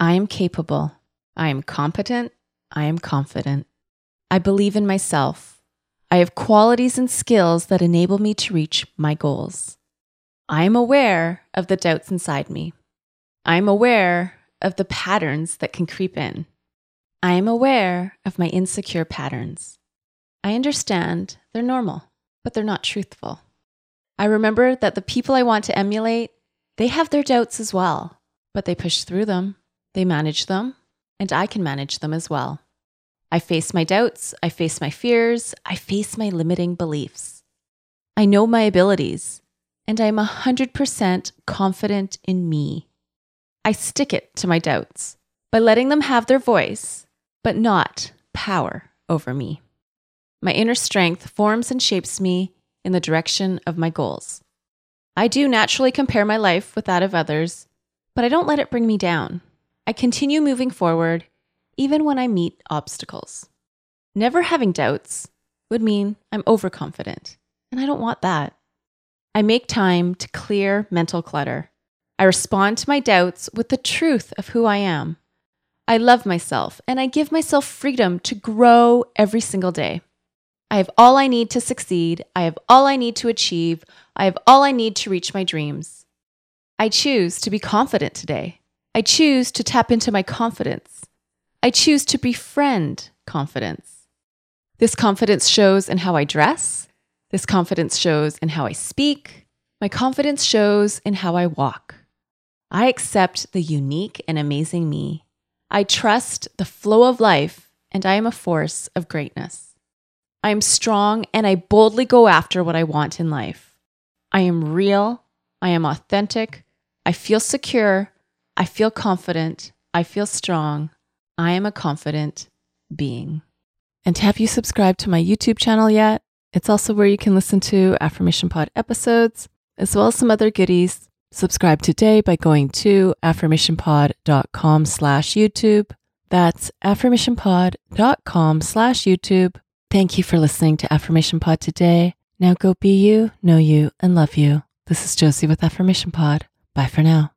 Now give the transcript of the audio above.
I am capable. I am competent. I am confident. I believe in myself. I have qualities and skills that enable me to reach my goals. I am aware of the doubts inside me. I am aware of the patterns that can creep in. I am aware of my insecure patterns. I understand they're normal, but they're not truthful. I remember that the people I want to emulate, they have their doubts as well, but they push through them. They manage them, and I can manage them as well. I face my doubts, I face my fears, I face my limiting beliefs. I know my abilities, and I am 100% confident in me. I stick it to my doubts by letting them have their voice, but not power over me. My inner strength forms and shapes me in the direction of my goals. I do naturally compare my life with that of others, but I don't let it bring me down. I continue moving forward even when I meet obstacles. Never having doubts would mean I'm overconfident, and I don't want that. I make time to clear mental clutter. I respond to my doubts with the truth of who I am. I love myself and I give myself freedom to grow every single day. I have all I need to succeed. I have all I need to achieve. I have all I need to reach my dreams. I choose to be confident today. I choose to tap into my confidence. I choose to befriend confidence. This confidence shows in how I dress. This confidence shows in how I speak. My confidence shows in how I walk. I accept the unique and amazing me. I trust the flow of life, and I am a force of greatness. I am strong and I boldly go after what I want in life. I am real. I am authentic. I feel secure. I feel confident. I feel strong. I am a confident being. And have you subscribed to my YouTube channel yet? It's also where you can listen to Affirmation Pod episodes, as well as some other goodies. Subscribe today by going to affirmationpod.com slash YouTube. That's affirmationpod.com slash YouTube. Thank you for listening to Affirmation Pod today. Now go be you, know you, and love you. This is Josie with Affirmation Pod. Bye for now.